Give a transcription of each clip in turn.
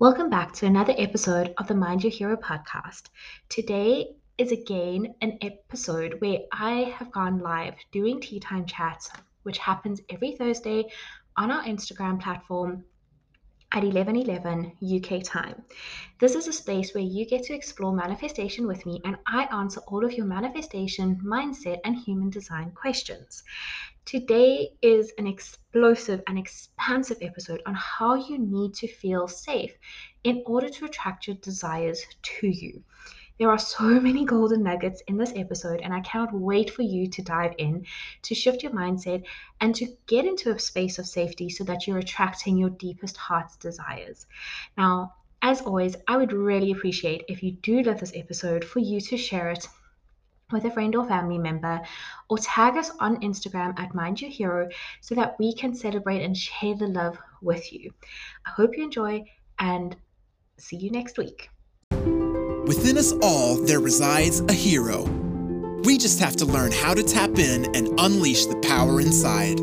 Welcome back to another episode of the Mind Your Hero podcast. Today is again an episode where I have gone live doing tea time chats, which happens every Thursday on our Instagram platform at 11:11 UK time. This is a space where you get to explore manifestation with me and I answer all of your manifestation, mindset and human design questions. Today is an explosive and expansive episode on how you need to feel safe in order to attract your desires to you. There are so many golden nuggets in this episode, and I cannot wait for you to dive in, to shift your mindset, and to get into a space of safety so that you're attracting your deepest heart's desires. Now, as always, I would really appreciate if you do love this episode for you to share it with a friend or family member, or tag us on Instagram at Mind Your Hero so that we can celebrate and share the love with you. I hope you enjoy and see you next week. Within us all, there resides a hero. We just have to learn how to tap in and unleash the power inside.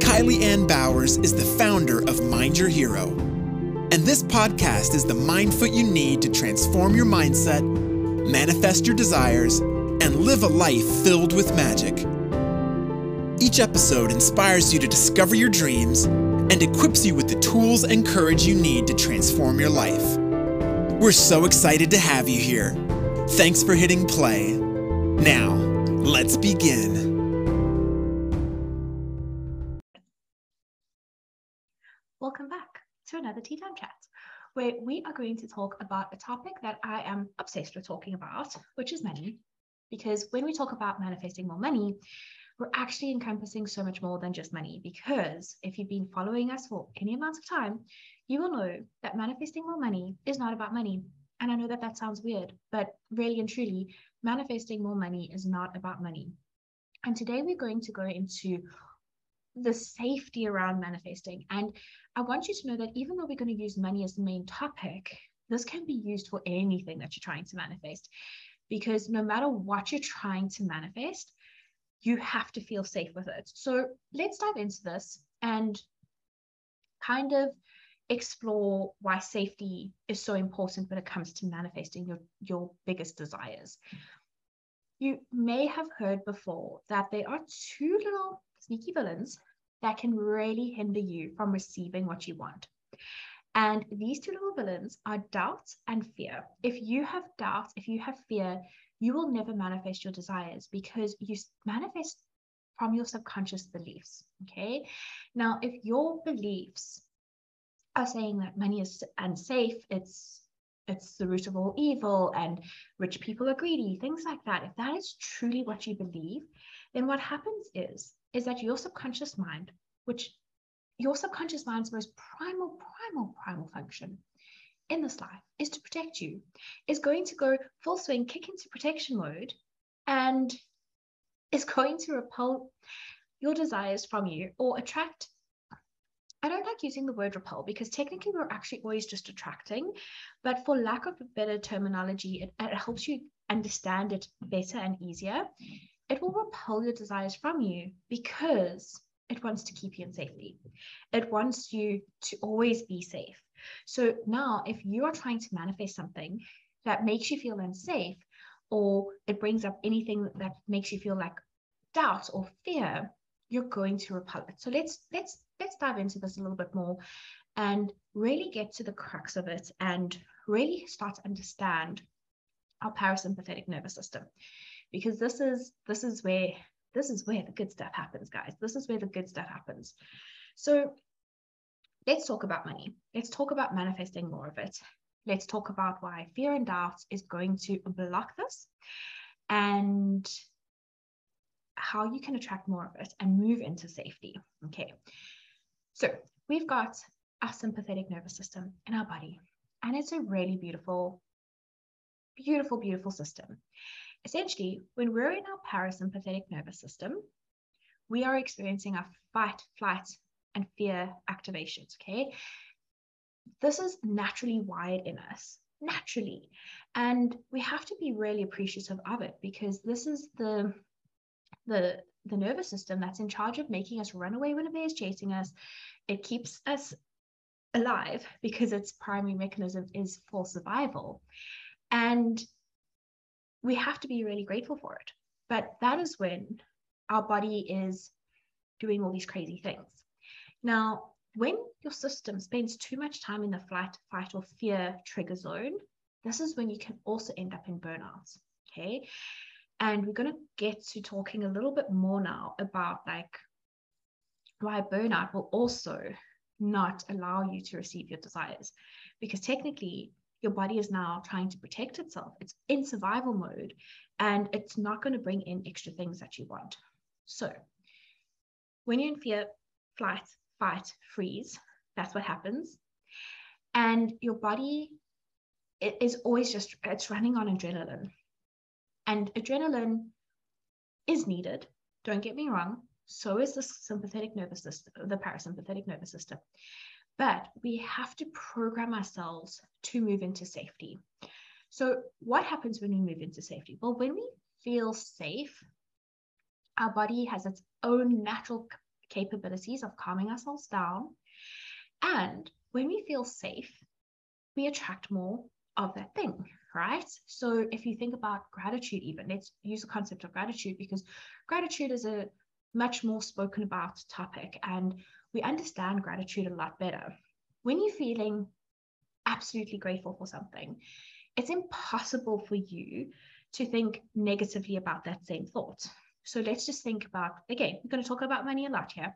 Kylie Ann Bowers is the founder of Mind Your Hero. And this podcast is the mind foot you need to transform your mindset manifest your desires, and live a life filled with magic. Each episode inspires you to discover your dreams and equips you with the tools and courage you need to transform your life. We're so excited to have you here. Thanks for hitting play. Now, let's begin. Welcome back to another Tea Time Chat where we are going to talk about a topic that I am obsessed with talking about, which is money. Because when we talk about manifesting more money, we're actually encompassing so much more than just money. Because if you've been following us for any amount of time, you will know that manifesting more money is not about money. And I know that that sounds weird, but really and truly, manifesting more money is not about money. And today we're going to go into the safety around manifesting. And I want you to know that even though we're going to use money as the main topic, this can be used for anything that you're trying to manifest. Because no matter what you're trying to manifest, you have to feel safe with it. So let's dive into this and kind of explore why safety is so important when it comes to manifesting your, your biggest desires. You may have heard before that there are two little sneaky villains that can really hinder you from receiving what you want. And these two little villains are doubt and fear. If you have doubt, if you have fear, you will never manifest your desires because you manifest from your subconscious beliefs. Okay. Now, if your beliefs are saying that money is unsafe, it's it's the root of all evil and rich people are greedy, things like that. If that is truly what you believe, then what happens is is that your subconscious mind, which your subconscious mind's most primal, primal, primal function in this life is to protect you, is going to go full swing, kick into protection mode, and is going to repel your desires from you or attract. I don't like using the word repel because technically we're actually always just attracting, but for lack of better terminology, it, it helps you understand it better and easier it will repel your desires from you because it wants to keep you in safety. It wants you to always be safe. So now, if you are trying to manifest something that makes you feel unsafe, or it brings up anything that makes you feel like doubt or fear, you're going to repel it. So let's let's let's dive into this a little bit more and really get to the crux of it and really start to understand our parasympathetic nervous system. Because this is this is where this is where the good stuff happens guys. This is where the good stuff happens. So let's talk about money. Let's talk about manifesting more of it. Let's talk about why fear and doubt is going to block this. And how you can attract more of it and move into safety okay so we've got our sympathetic nervous system in our body and it's a really beautiful beautiful beautiful system Essentially, when we're in our parasympathetic nervous system, we are experiencing our fight, flight, and fear activations. Okay. This is naturally wired in us, naturally. And we have to be really appreciative of it because this is the the the nervous system that's in charge of making us run away when a bear is chasing us. It keeps us alive because its primary mechanism is for survival. And we have to be really grateful for it. But that is when our body is doing all these crazy things. Now, when your system spends too much time in the flight, fight, or fear trigger zone, this is when you can also end up in burnout. Okay. And we're going to get to talking a little bit more now about like why burnout will also not allow you to receive your desires. Because technically, your body is now trying to protect itself. It's in survival mode and it's not going to bring in extra things that you want. So, when you're in fear, flight, fight, freeze, that's what happens. And your body it is always just it's running on adrenaline. And adrenaline is needed, don't get me wrong. So is the sympathetic nervous system, the parasympathetic nervous system. But we have to program ourselves to move into safety. So, what happens when we move into safety? Well, when we feel safe, our body has its own natural capabilities of calming ourselves down. And when we feel safe, we attract more of that thing, right? So if you think about gratitude, even let's use the concept of gratitude because gratitude is a much more spoken about topic and we understand gratitude a lot better. When you're feeling absolutely grateful for something, it's impossible for you to think negatively about that same thought. So let's just think about again, we're going to talk about money a lot here.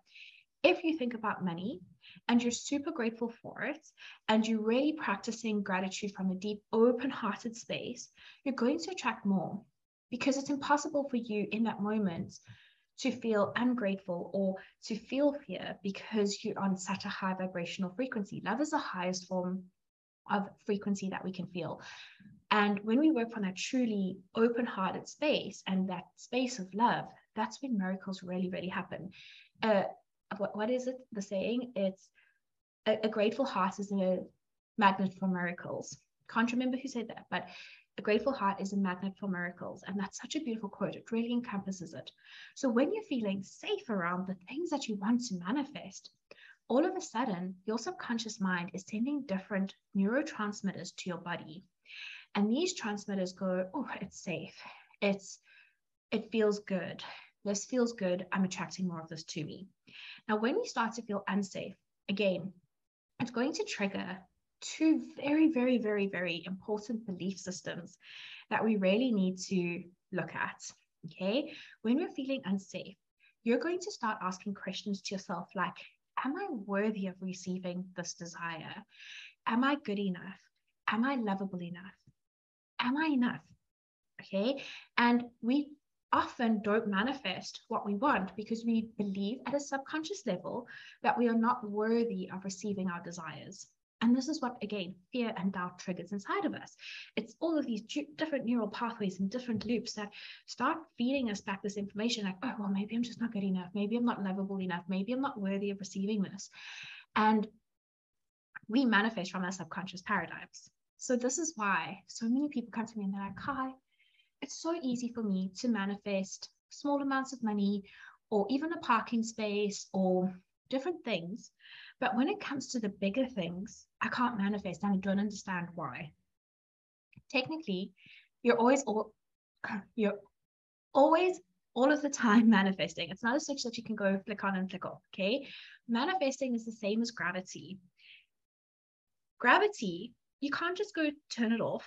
If you think about money and you're super grateful for it and you're really practicing gratitude from a deep, open hearted space, you're going to attract more because it's impossible for you in that moment to feel ungrateful or to feel fear because you're on such a high vibrational frequency. Love is the highest form of frequency that we can feel. And when we work from that truly open hearted space and that space of love, that's when miracles really, really happen. Uh, what, what is it? The saying? It's a, a grateful heart is a magnet for miracles. Can't remember who said that, but a grateful heart is a magnet for miracles. And that's such a beautiful quote. It really encompasses it. So when you're feeling safe around the things that you want to manifest, all of a sudden, your subconscious mind is sending different neurotransmitters to your body. And these transmitters go, oh, it's safe. It's it feels good. This feels good. I'm attracting more of this to me. Now, when we start to feel unsafe, again, it's going to trigger two very, very, very, very important belief systems that we really need to look at. Okay. When we're feeling unsafe, you're going to start asking questions to yourself like, Am I worthy of receiving this desire? Am I good enough? Am I lovable enough? Am I enough? Okay. And we often don't manifest what we want because we believe at a subconscious level that we are not worthy of receiving our desires. And this is what, again, fear and doubt triggers inside of us. It's all of these different neural pathways and different loops that start feeding us back this information like, oh, well, maybe I'm just not good enough. Maybe I'm not lovable enough. Maybe I'm not worthy of receiving this. And we manifest from our subconscious paradigms. So this is why so many people come to me and they're like, hi, it's so easy for me to manifest small amounts of money or even a parking space or different things but when it comes to the bigger things, I can't manifest and I don't understand why. Technically, you're always all you're always all of the time manifesting. It's not a switch that you can go flick on and flick off. Okay. Manifesting is the same as gravity. Gravity, you can't just go turn it off.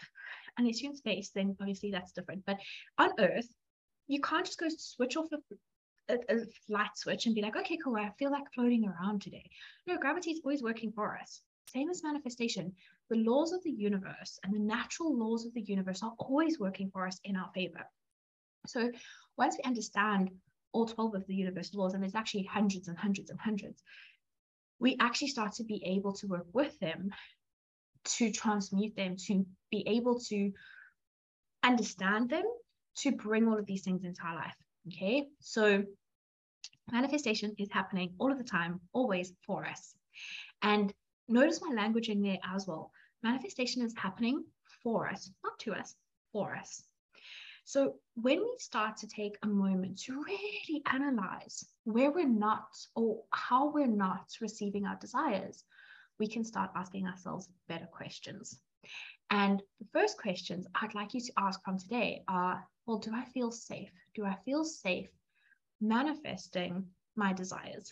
Unless you're in space, then obviously that's different. But on Earth, you can't just go switch off a, a light switch and be like, okay, cool, I feel like floating around today. No, gravity is always working for us. Same as manifestation. The laws of the universe and the natural laws of the universe are always working for us in our favor. So once we understand all 12 of the universe laws, and there's actually hundreds and hundreds and hundreds, we actually start to be able to work with them to transmute them, to be able to understand them, to bring all of these things into our life. Okay, so manifestation is happening all of the time, always for us. And notice my language in there as well. Manifestation is happening for us, not to us, for us. So when we start to take a moment to really analyze where we're not or how we're not receiving our desires, we can start asking ourselves better questions. And the first questions I'd like you to ask from today are well, do I feel safe? Do I feel safe manifesting my desires?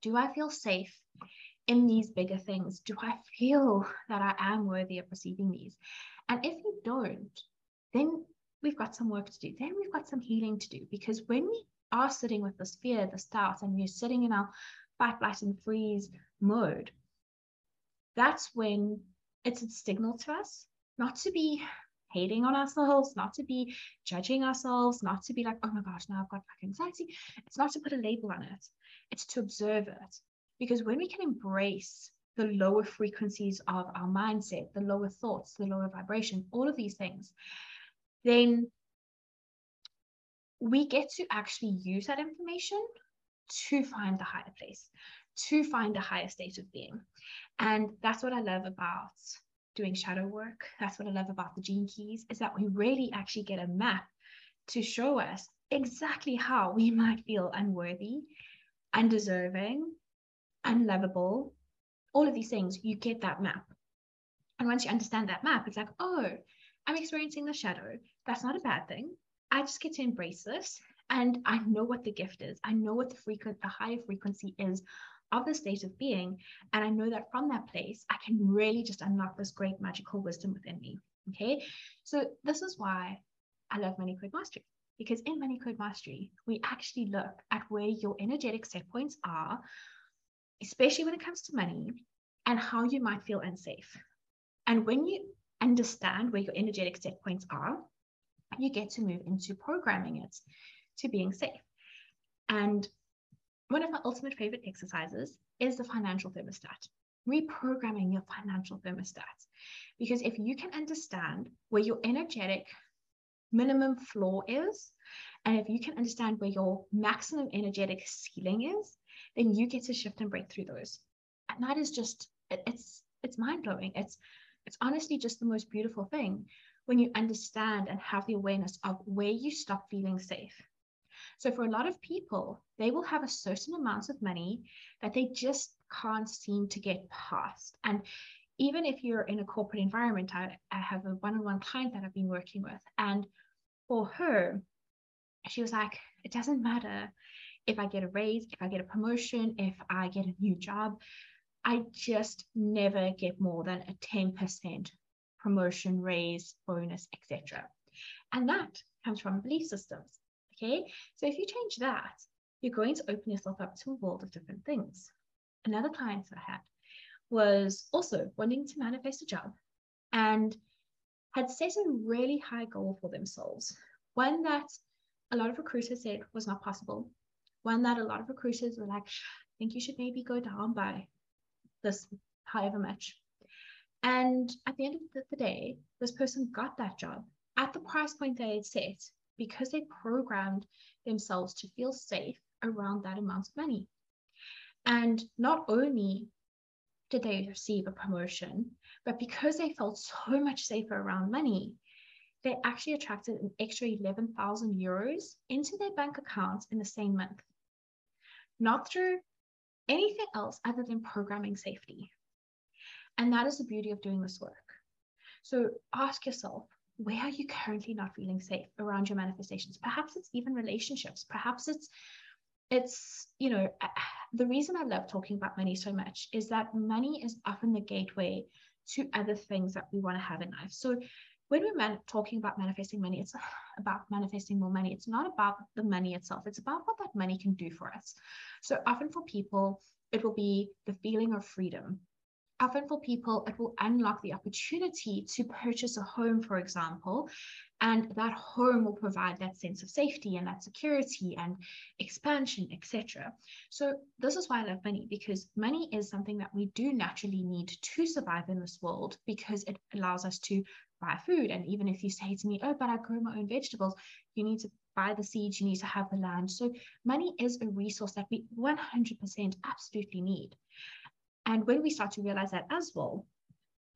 Do I feel safe in these bigger things? Do I feel that I am worthy of receiving these? And if you don't, then we've got some work to do. Then we've got some healing to do because when we are sitting with this fear, this doubt, and we're sitting in our fight, flight, and freeze mode, that's when it's a signal to us not to be hating on ourselves, not to be judging ourselves, not to be like, oh my gosh, now I've got like anxiety. It's not to put a label on it, it's to observe it. Because when we can embrace the lower frequencies of our mindset, the lower thoughts, the lower vibration, all of these things, then we get to actually use that information to find the higher place, to find a higher state of being. And that's what I love about doing shadow work. That's what I love about the gene keys is that we really actually get a map to show us exactly how we might feel unworthy, undeserving, unlovable, all of these things. You get that map. And once you understand that map, it's like, oh, I'm experiencing the shadow. That's not a bad thing. I just get to embrace this. And I know what the gift is. I know what the frequent, the higher frequency is of the state of being. And I know that from that place, I can really just unlock this great magical wisdom within me. Okay. So this is why I love Money Code Mastery. Because in Money Code Mastery, we actually look at where your energetic set points are, especially when it comes to money, and how you might feel unsafe. And when you understand where your energetic set points are, you get to move into programming it to being safe. And one of my ultimate favorite exercises is the financial thermostat, reprogramming your financial thermostat. Because if you can understand where your energetic minimum floor is, and if you can understand where your maximum energetic ceiling is, then you get to shift and break through those. And that is just, it's it's mind blowing. It's it's honestly just the most beautiful thing when you understand and have the awareness of where you stop feeling safe so for a lot of people, they will have a certain amount of money that they just can't seem to get past. And even if you're in a corporate environment, I, I have a one-on-one client that I've been working with, and for her, she was like, it doesn't matter if I get a raise, if I get a promotion, if I get a new job, I just never get more than a 10% promotion, raise, bonus, etc. And that comes from belief systems. Okay, so if you change that, you're going to open yourself up to a world of different things. Another client I had was also wanting to manifest a job and had set a really high goal for themselves, one that a lot of recruiters said was not possible, one that a lot of recruiters were like, I think you should maybe go down by this however much. And at the end of the day, this person got that job at the price point they had set because they programmed themselves to feel safe around that amount of money. And not only did they receive a promotion, but because they felt so much safer around money, they actually attracted an extra 11,000 euros into their bank accounts in the same month. Not through anything else other than programming safety. And that is the beauty of doing this work. So ask yourself where are you currently not feeling safe around your manifestations? Perhaps it's even relationships. Perhaps it's it's you know the reason i love talking about money so much is that money is often the gateway to other things that we want to have in life. So when we're man- talking about manifesting money it's about manifesting more money. It's not about the money itself. It's about what that money can do for us. So often for people it will be the feeling of freedom often for people, it will unlock the opportunity to purchase a home, for example, and that home will provide that sense of safety and that security and expansion, etc. So this is why I love money because money is something that we do naturally need to survive in this world because it allows us to buy food. And even if you say to me, oh, but I grow my own vegetables, you need to buy the seeds, you need to have the land. So money is a resource that we 100% absolutely need. And when we start to realize that as well,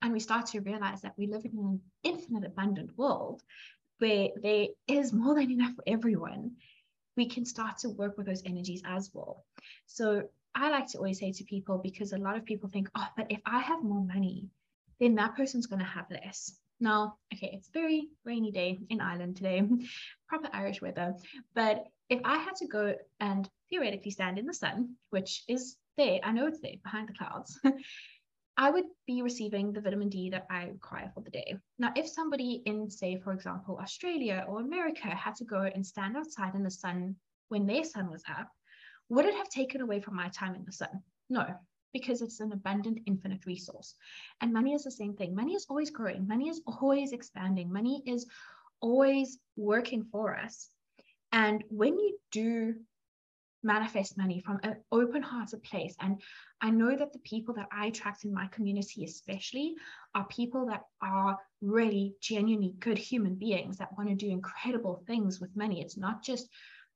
and we start to realize that we live in an infinite abundant world where there is more than enough for everyone, we can start to work with those energies as well. So I like to always say to people, because a lot of people think, oh, but if I have more money, then that person's going to have less. Now, okay, it's very rainy day in Ireland today, proper Irish weather. But if I had to go and theoretically stand in the sun, which is there, I know it's there behind the clouds, I would be receiving the vitamin D that I require for the day. Now, if somebody in, say, for example, Australia or America had to go and stand outside in the sun when their sun was up, would it have taken away from my time in the sun? No, because it's an abundant, infinite resource. And money is the same thing. Money is always growing, money is always expanding, money is always working for us. And when you do manifest money from an open hearted place. And I know that the people that I attract in my community, especially, are people that are really genuinely good human beings that want to do incredible things with money. It's not just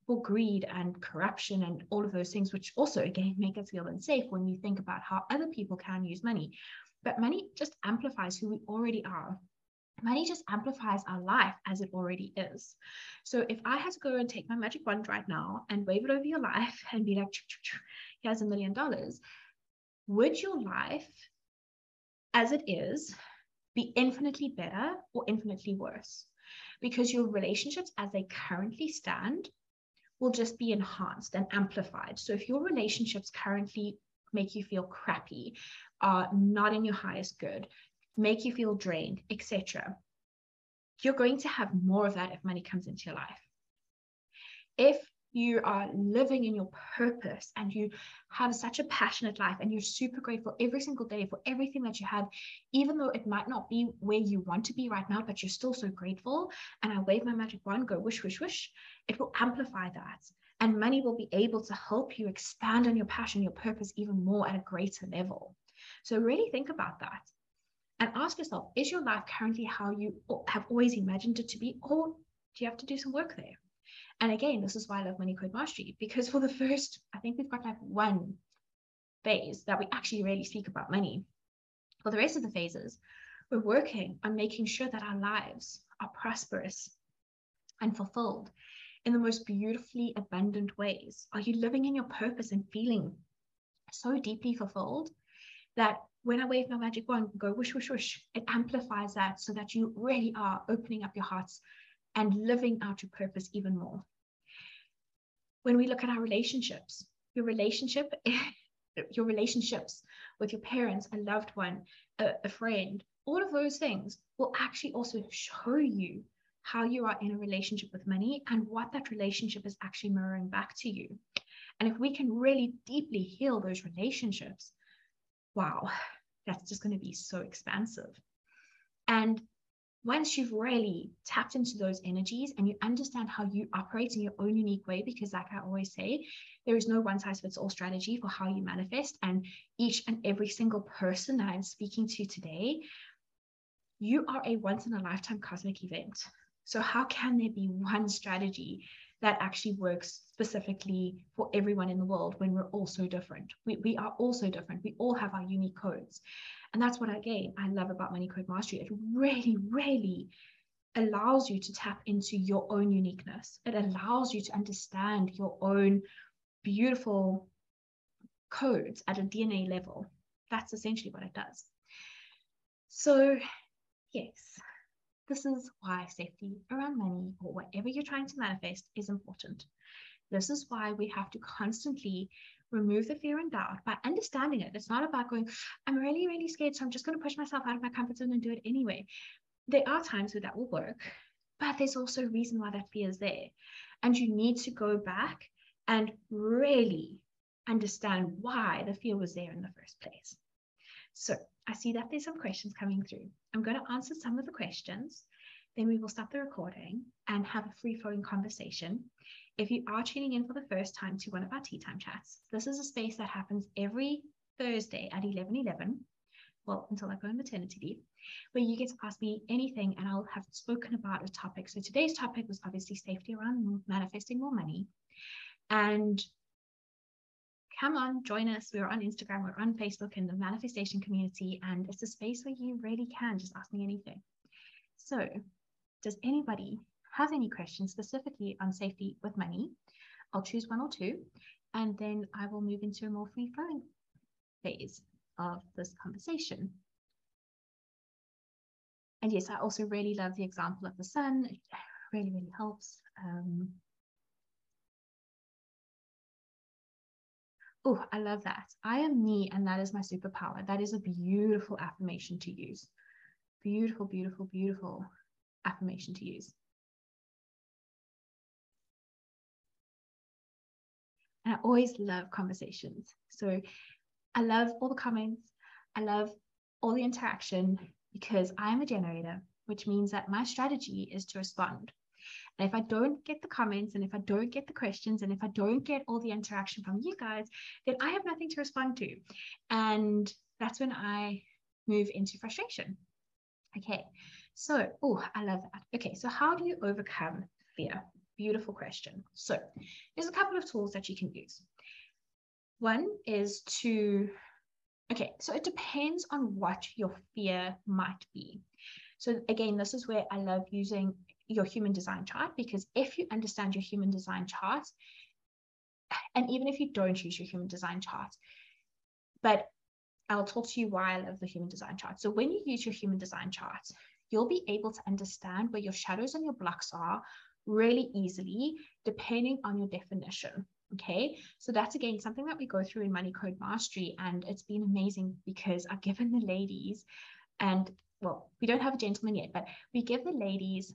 for greed and corruption and all of those things, which also, again, make us feel unsafe when you think about how other people can use money. But money just amplifies who we already are money just amplifies our life as it already is. So if I had to go and take my magic wand right now and wave it over your life and be like, here's a million dollars, would your life as it is be infinitely better or infinitely worse? Because your relationships as they currently stand will just be enhanced and amplified. So if your relationships currently make you feel crappy, are not in your highest good, make you feel drained, etc. You're going to have more of that if money comes into your life. If you are living in your purpose and you have such a passionate life and you're super grateful every single day for everything that you have, even though it might not be where you want to be right now, but you're still so grateful. And I wave my magic wand, go wish, wish, wish. It will amplify that. And money will be able to help you expand on your passion, your purpose even more at a greater level. So, really think about that and ask yourself is your life currently how you have always imagined it to be or do you have to do some work there? And again this is why i love money code mastery because for the first i think we've got like one phase that we actually really speak about money. For the rest of the phases we're working on making sure that our lives are prosperous and fulfilled in the most beautifully abundant ways. Are you living in your purpose and feeling so deeply fulfilled that when I wave my magic wand, go whoosh, whoosh, whoosh, it amplifies that so that you really are opening up your hearts and living out your purpose even more. When we look at our relationships, your relationship, your relationships with your parents, a loved one, a, a friend, all of those things will actually also show you how you are in a relationship with money and what that relationship is actually mirroring back to you. And if we can really deeply heal those relationships, wow, that's just going to be so expansive. And once you've really tapped into those energies and you understand how you operate in your own unique way, because, like I always say, there is no one size fits all strategy for how you manifest. And each and every single person that I'm speaking to today, you are a once in a lifetime cosmic event. So, how can there be one strategy that actually works specifically for everyone in the world when we're all so different. We, we are all so different. We all have our unique codes. And that's what, again, I love about Money Code Mastery. It really, really allows you to tap into your own uniqueness. It allows you to understand your own beautiful codes at a DNA level. That's essentially what it does. So, yes, this is why safety around money or whatever you're trying to manifest is important. This is why we have to constantly remove the fear and doubt by understanding it. It's not about going, I'm really, really scared, so I'm just going to push myself out of my comfort zone and do it anyway. There are times where that will work, but there's also a reason why that fear is there. And you need to go back and really understand why the fear was there in the first place. So I see that there's some questions coming through. I'm going to answer some of the questions. Then we will stop the recording and have a free flowing conversation. If you are tuning in for the first time to one of our tea time chats, this is a space that happens every Thursday at 11 11. Well, until I go on maternity leave, where you get to ask me anything and I'll have spoken about a topic. So today's topic was obviously safety around manifesting more money. And come on, join us. We're on Instagram, we're on Facebook in the manifestation community, and it's a space where you really can just ask me anything. So, does anybody have any questions specifically on safety with money? I'll choose one or two. And then I will move into a more free flowing phase of this conversation. And yes, I also really love the example of the sun. It really, really helps. Um, oh, I love that. I am me, and that is my superpower. That is a beautiful affirmation to use. Beautiful, beautiful, beautiful affirmation to use. And I always love conversations. So I love all the comments. I love all the interaction because I am a generator, which means that my strategy is to respond. And if I don't get the comments and if I don't get the questions and if I don't get all the interaction from you guys, then I have nothing to respond to. And that's when I move into frustration. Okay, so, oh, I love that. Okay, so how do you overcome fear? Beautiful question. So, there's a couple of tools that you can use. One is to, okay, so it depends on what your fear might be. So, again, this is where I love using your human design chart because if you understand your human design chart, and even if you don't use your human design chart, but I'll talk to you why I love the human design chart. So when you use your human design chart, you'll be able to understand where your shadows and your blocks are really easily, depending on your definition. Okay, so that's again something that we go through in Money Code Mastery, and it's been amazing because I've given the ladies, and well, we don't have a gentleman yet, but we give the ladies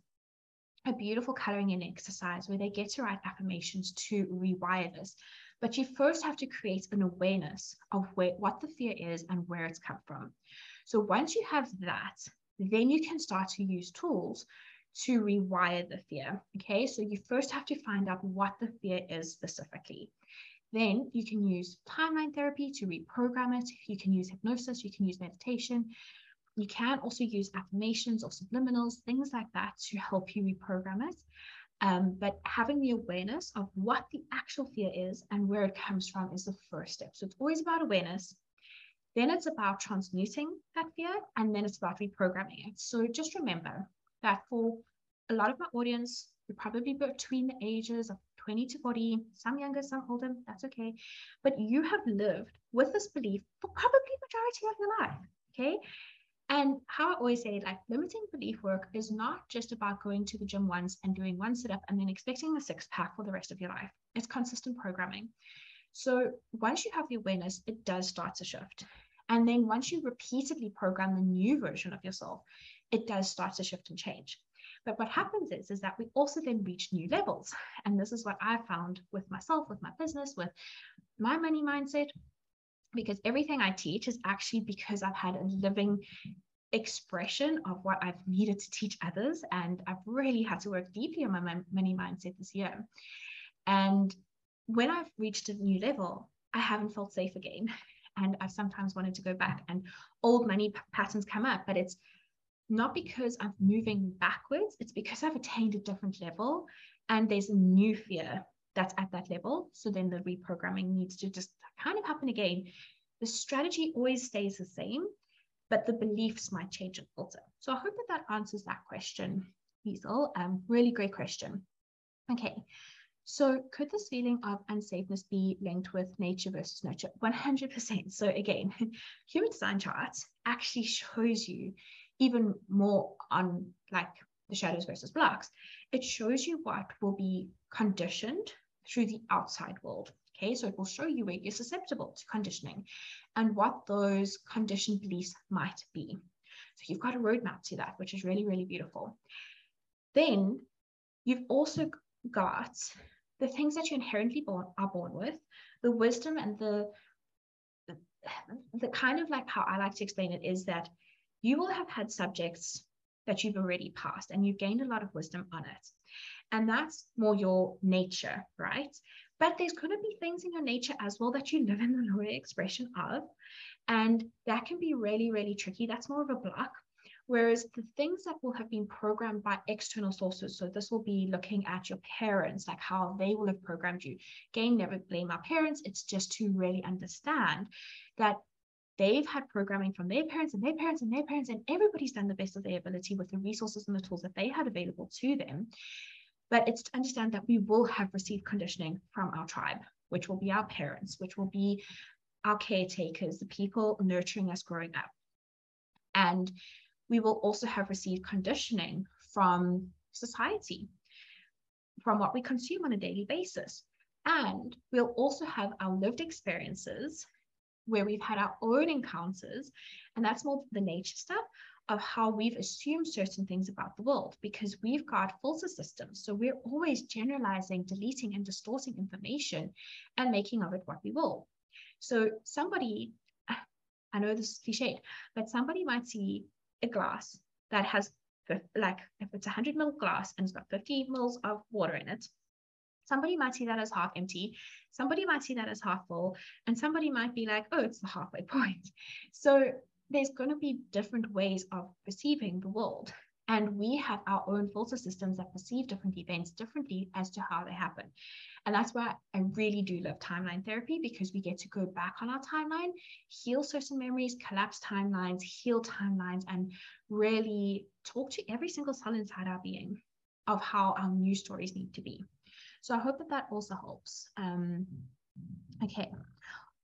a beautiful coloring in exercise where they get to write affirmations to rewire this. But you first have to create an awareness of where what the fear is and where it's come from. So once you have that, then you can start to use tools to rewire the fear. Okay, so you first have to find out what the fear is specifically. Then you can use timeline therapy to reprogram it. You can use hypnosis, you can use meditation, you can also use affirmations or subliminals, things like that to help you reprogram it. Um, but having the awareness of what the actual fear is and where it comes from is the first step. So it's always about awareness. Then it's about transmuting that fear, and then it's about reprogramming it. So just remember that for a lot of my audience, you're probably between the ages of 20 to 40, some younger, some older, that's okay. But you have lived with this belief for probably majority of your life. Okay. And how I always say, like limiting belief work is not just about going to the gym once and doing one sit up and then expecting a six pack for the rest of your life. It's consistent programming. So once you have the awareness, it does start to shift. And then once you repeatedly program the new version of yourself, it does start to shift and change. But what happens is, is that we also then reach new levels. And this is what I found with myself, with my business, with my money mindset, because everything I teach is actually because I've had a living expression of what I've needed to teach others. And I've really had to work deeply on my money mindset this year. And when I've reached a new level, I haven't felt safe again. And I've sometimes wanted to go back and old money p- patterns come up, but it's not because I'm moving backwards, it's because I've attained a different level and there's a new fear that's at that level. So then the reprogramming needs to just kind of happen again. The strategy always stays the same, but the beliefs might change and alter. So I hope that that answers that question, Hazel. Um, really great question. Okay, so could this feeling of unsafeness be linked with nature versus nurture? 100%. So again, human design chart actually shows you even more on like the shadows versus blocks. It shows you what will be conditioned through the outside world. Okay, so it will show you where you're susceptible to conditioning and what those conditioned beliefs might be. So you've got a roadmap to that, which is really, really beautiful. Then you've also got the things that you inherently born, are born with, the wisdom and the, the, the kind of like how I like to explain it is that you will have had subjects that you've already passed and you've gained a lot of wisdom on it. And that's more your nature, right? But there's going to be things in your nature as well that you live in the lower expression of. And that can be really, really tricky. That's more of a block. Whereas the things that will have been programmed by external sources, so this will be looking at your parents, like how they will have programmed you. Again, never blame our parents. It's just to really understand that they've had programming from their parents and their parents and their parents, and everybody's done the best of their ability with the resources and the tools that they had available to them. But it's to understand that we will have received conditioning from our tribe. which will be our parents, which will be our caretakers, the people nurturing us growing up. And we will also have received conditioning from society, from what we consume on a daily basis. And we'll also have our lived experiences where we've had our own encounters. And that's more the nature stuff of how we've assumed certain things about the world because we've got filter systems. So we're always generalizing, deleting, and distorting information and making of it what we will. So somebody, I know this is cliched, but somebody might see a glass that has like if it's a 100 ml glass and it's got 50 mils of water in it somebody might see that as half empty somebody might see that as half full and somebody might be like oh it's the halfway point so there's going to be different ways of perceiving the world and we have our own filter systems that perceive different events differently as to how they happen and that's why I really do love timeline therapy because we get to go back on our timeline, heal certain memories, collapse timelines, heal timelines, and really talk to every single cell inside our being of how our new stories need to be. So I hope that that also helps. Um, okay.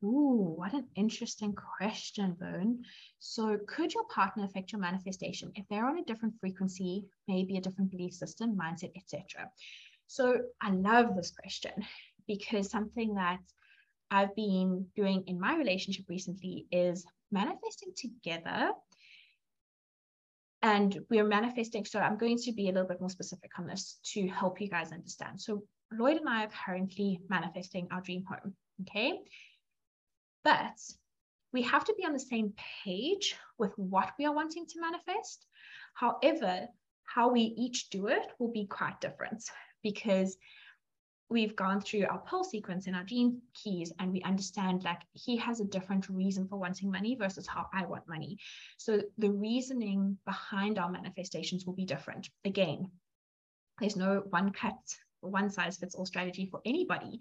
Ooh, what an interesting question, Boone. So, could your partner affect your manifestation if they're on a different frequency, maybe a different belief system, mindset, etc.? So I love this question because something that I've been doing in my relationship recently is manifesting together. And we're manifesting. So I'm going to be a little bit more specific on this to help you guys understand. So Lloyd and I are currently manifesting our dream home. Okay. But we have to be on the same page with what we are wanting to manifest. However, how we each do it will be quite different because we've gone through our Pearl Sequence and our gene keys and we understand like he has a different reason for wanting money versus how I want money. So the reasoning behind our manifestations will be different. Again, there's no one cut, one size fits all strategy for anybody.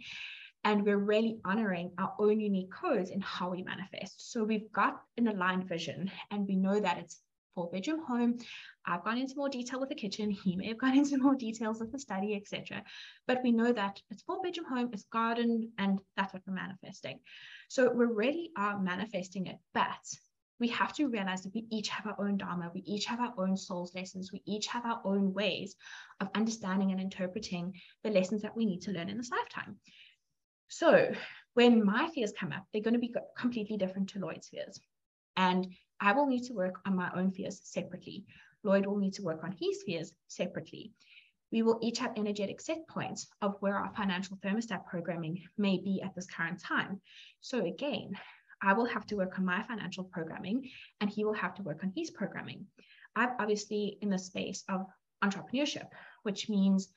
And we're really honoring our own unique codes in how we manifest. So we've got an aligned vision and we know that it's four bedroom home. I've gone into more detail with the kitchen. He may have gone into more details with the study, etc. But we know that it's four bedroom home, it's garden, and that's what we're manifesting. So we really are manifesting it, but we have to realize that we each have our own dharma, we each have our own soul's lessons, we each have our own ways of understanding and interpreting the lessons that we need to learn in this lifetime. So when my fears come up, they're going to be completely different to Lloyd's fears. And I will need to work on my own fears separately. Lloyd will need to work on his fears separately. We will each have energetic set points of where our financial thermostat programming may be at this current time. So again, I will have to work on my financial programming and he will have to work on his programming. I'm obviously in the space of entrepreneurship, which means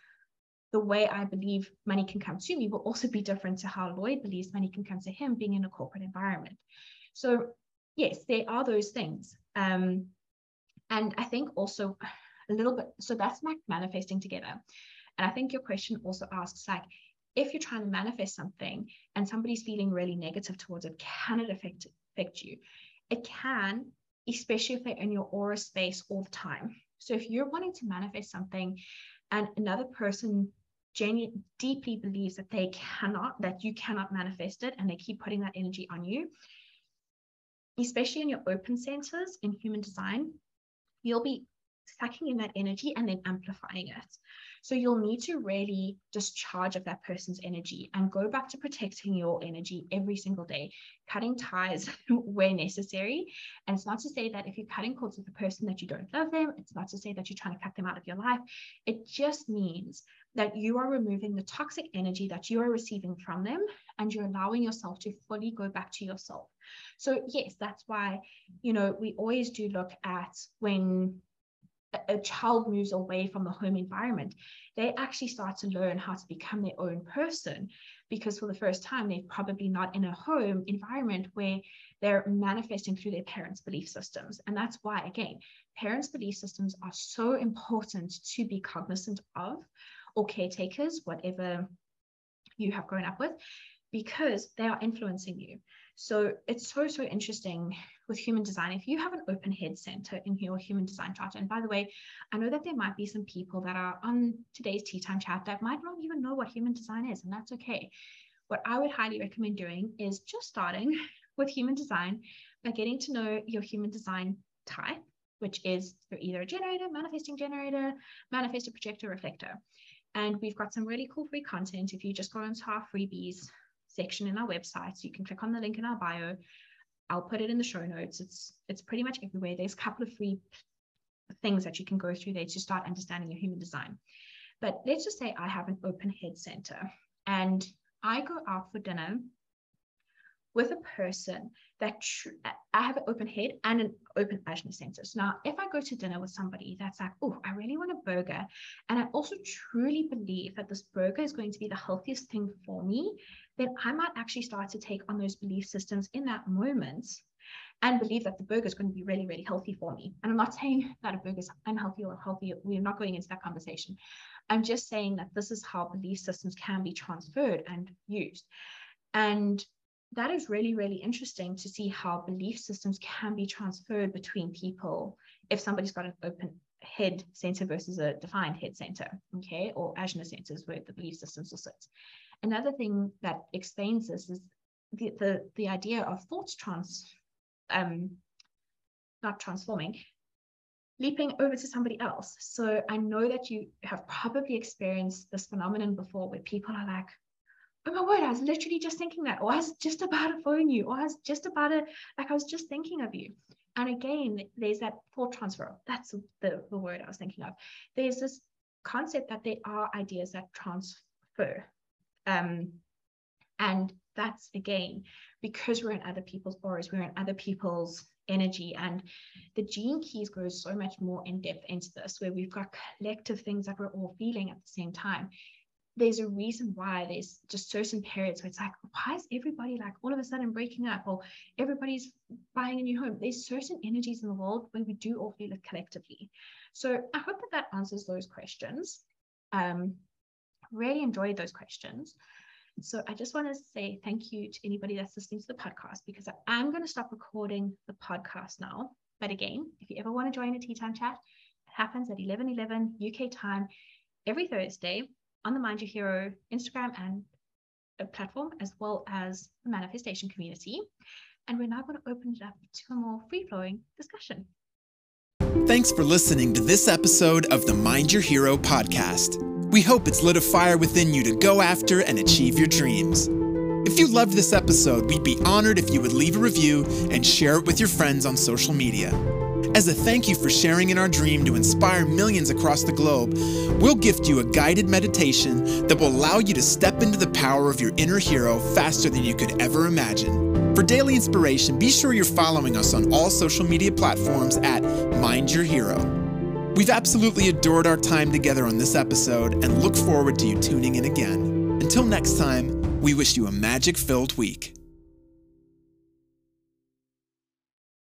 the way I believe money can come to me will also be different to how Lloyd believes money can come to him being in a corporate environment. So yes, there are those things. Um, and I think also a little bit, so that's like manifesting together. And I think your question also asks like, if you're trying to manifest something and somebody's feeling really negative towards it, can it affect affect you? It can, especially if they're in your aura space all the time. So if you're wanting to manifest something and another person genuinely deeply believes that they cannot, that you cannot manifest it, and they keep putting that energy on you, especially in your open centers in human design, you'll be sucking in that energy and then amplifying it. So you'll need to really discharge of that person's energy and go back to protecting your energy every single day, cutting ties where necessary. And it's not to say that if you're cutting cords with a person that you don't love them, it's not to say that you're trying to cut them out of your life. It just means that you are removing the toxic energy that you are receiving from them and you're allowing yourself to fully go back to yourself. So, yes, that's why, you know, we always do look at when a child moves away from the home environment, they actually start to learn how to become their own person because for the first time, they're probably not in a home environment where they're manifesting through their parents' belief systems. And that's why, again, parents' belief systems are so important to be cognizant of or caretakers, whatever you have grown up with, because they are influencing you. So it's so, so interesting with human design. If you have an open head center in your human design chart, and by the way, I know that there might be some people that are on today's tea time chat that might not even know what human design is, and that's okay. what I would highly recommend doing is just starting with human design by getting to know your human design type, which is you're either a generator, manifesting generator, manifestor, projector, reflector. And we've got some really cool free content. If you just go into our freebies section in our website, so you can click on the link in our bio. I'll put it in the show notes. It's it's pretty much everywhere. There's a couple of free things that you can go through there to start understanding your human design. But let's just say I have an open head center and I go out for dinner with a person that tr- I have an open head and an open center. So now, if I go to dinner with somebody that's like, oh, I really want a burger, and I also truly believe that this burger is going to be the healthiest thing for me, then I might actually start to take on those belief systems in that moment and believe that the burger is going to be really, really healthy for me. And I'm not saying that a burger is unhealthy or healthy. We're not going into that conversation. I'm just saying that this is how belief systems can be transferred and used. And that is really, really interesting to see how belief systems can be transferred between people if somebody's got an open head center versus a defined head center, okay, or ajna centers where the belief systems will sit. Another thing that explains this is the, the, the idea of thoughts trans, um, not transforming, leaping over to somebody else. So I know that you have probably experienced this phenomenon before where people are like, oh my word, I was literally just thinking that, or I was just about to phone you, or I was just about to, like, I was just thinking of you. And again, there's that thought transfer. That's the, the word I was thinking of. There's this concept that there are ideas that transfer. Um, and that's again, because we're in other people's auras, we're in other people's energy. And the gene keys goes so much more in depth into this, where we've got collective things that we're all feeling at the same time there's a reason why there's just certain periods where it's like, why is everybody like all of a sudden breaking up or everybody's buying a new home? There's certain energies in the world where we do all feel it collectively. So I hope that that answers those questions. Um, really enjoyed those questions. So I just want to say thank you to anybody that's listening to the podcast because I am going to stop recording the podcast now. But again, if you ever want to join a tea time chat, it happens at 11 11 UK time every Thursday on the Mind Your Hero Instagram and platform, as well as the manifestation community. And we're now going to open it up to a more free flowing discussion. Thanks for listening to this episode of the Mind Your Hero podcast. We hope it's lit a fire within you to go after and achieve your dreams. If you loved this episode, we'd be honored if you would leave a review and share it with your friends on social media. As a thank you for sharing in our dream to inspire millions across the globe, we'll gift you a guided meditation that will allow you to step into the power of your inner hero faster than you could ever imagine. For daily inspiration, be sure you're following us on all social media platforms at Mind Your Hero. We've absolutely adored our time together on this episode and look forward to you tuning in again. Until next time, we wish you a magic filled week.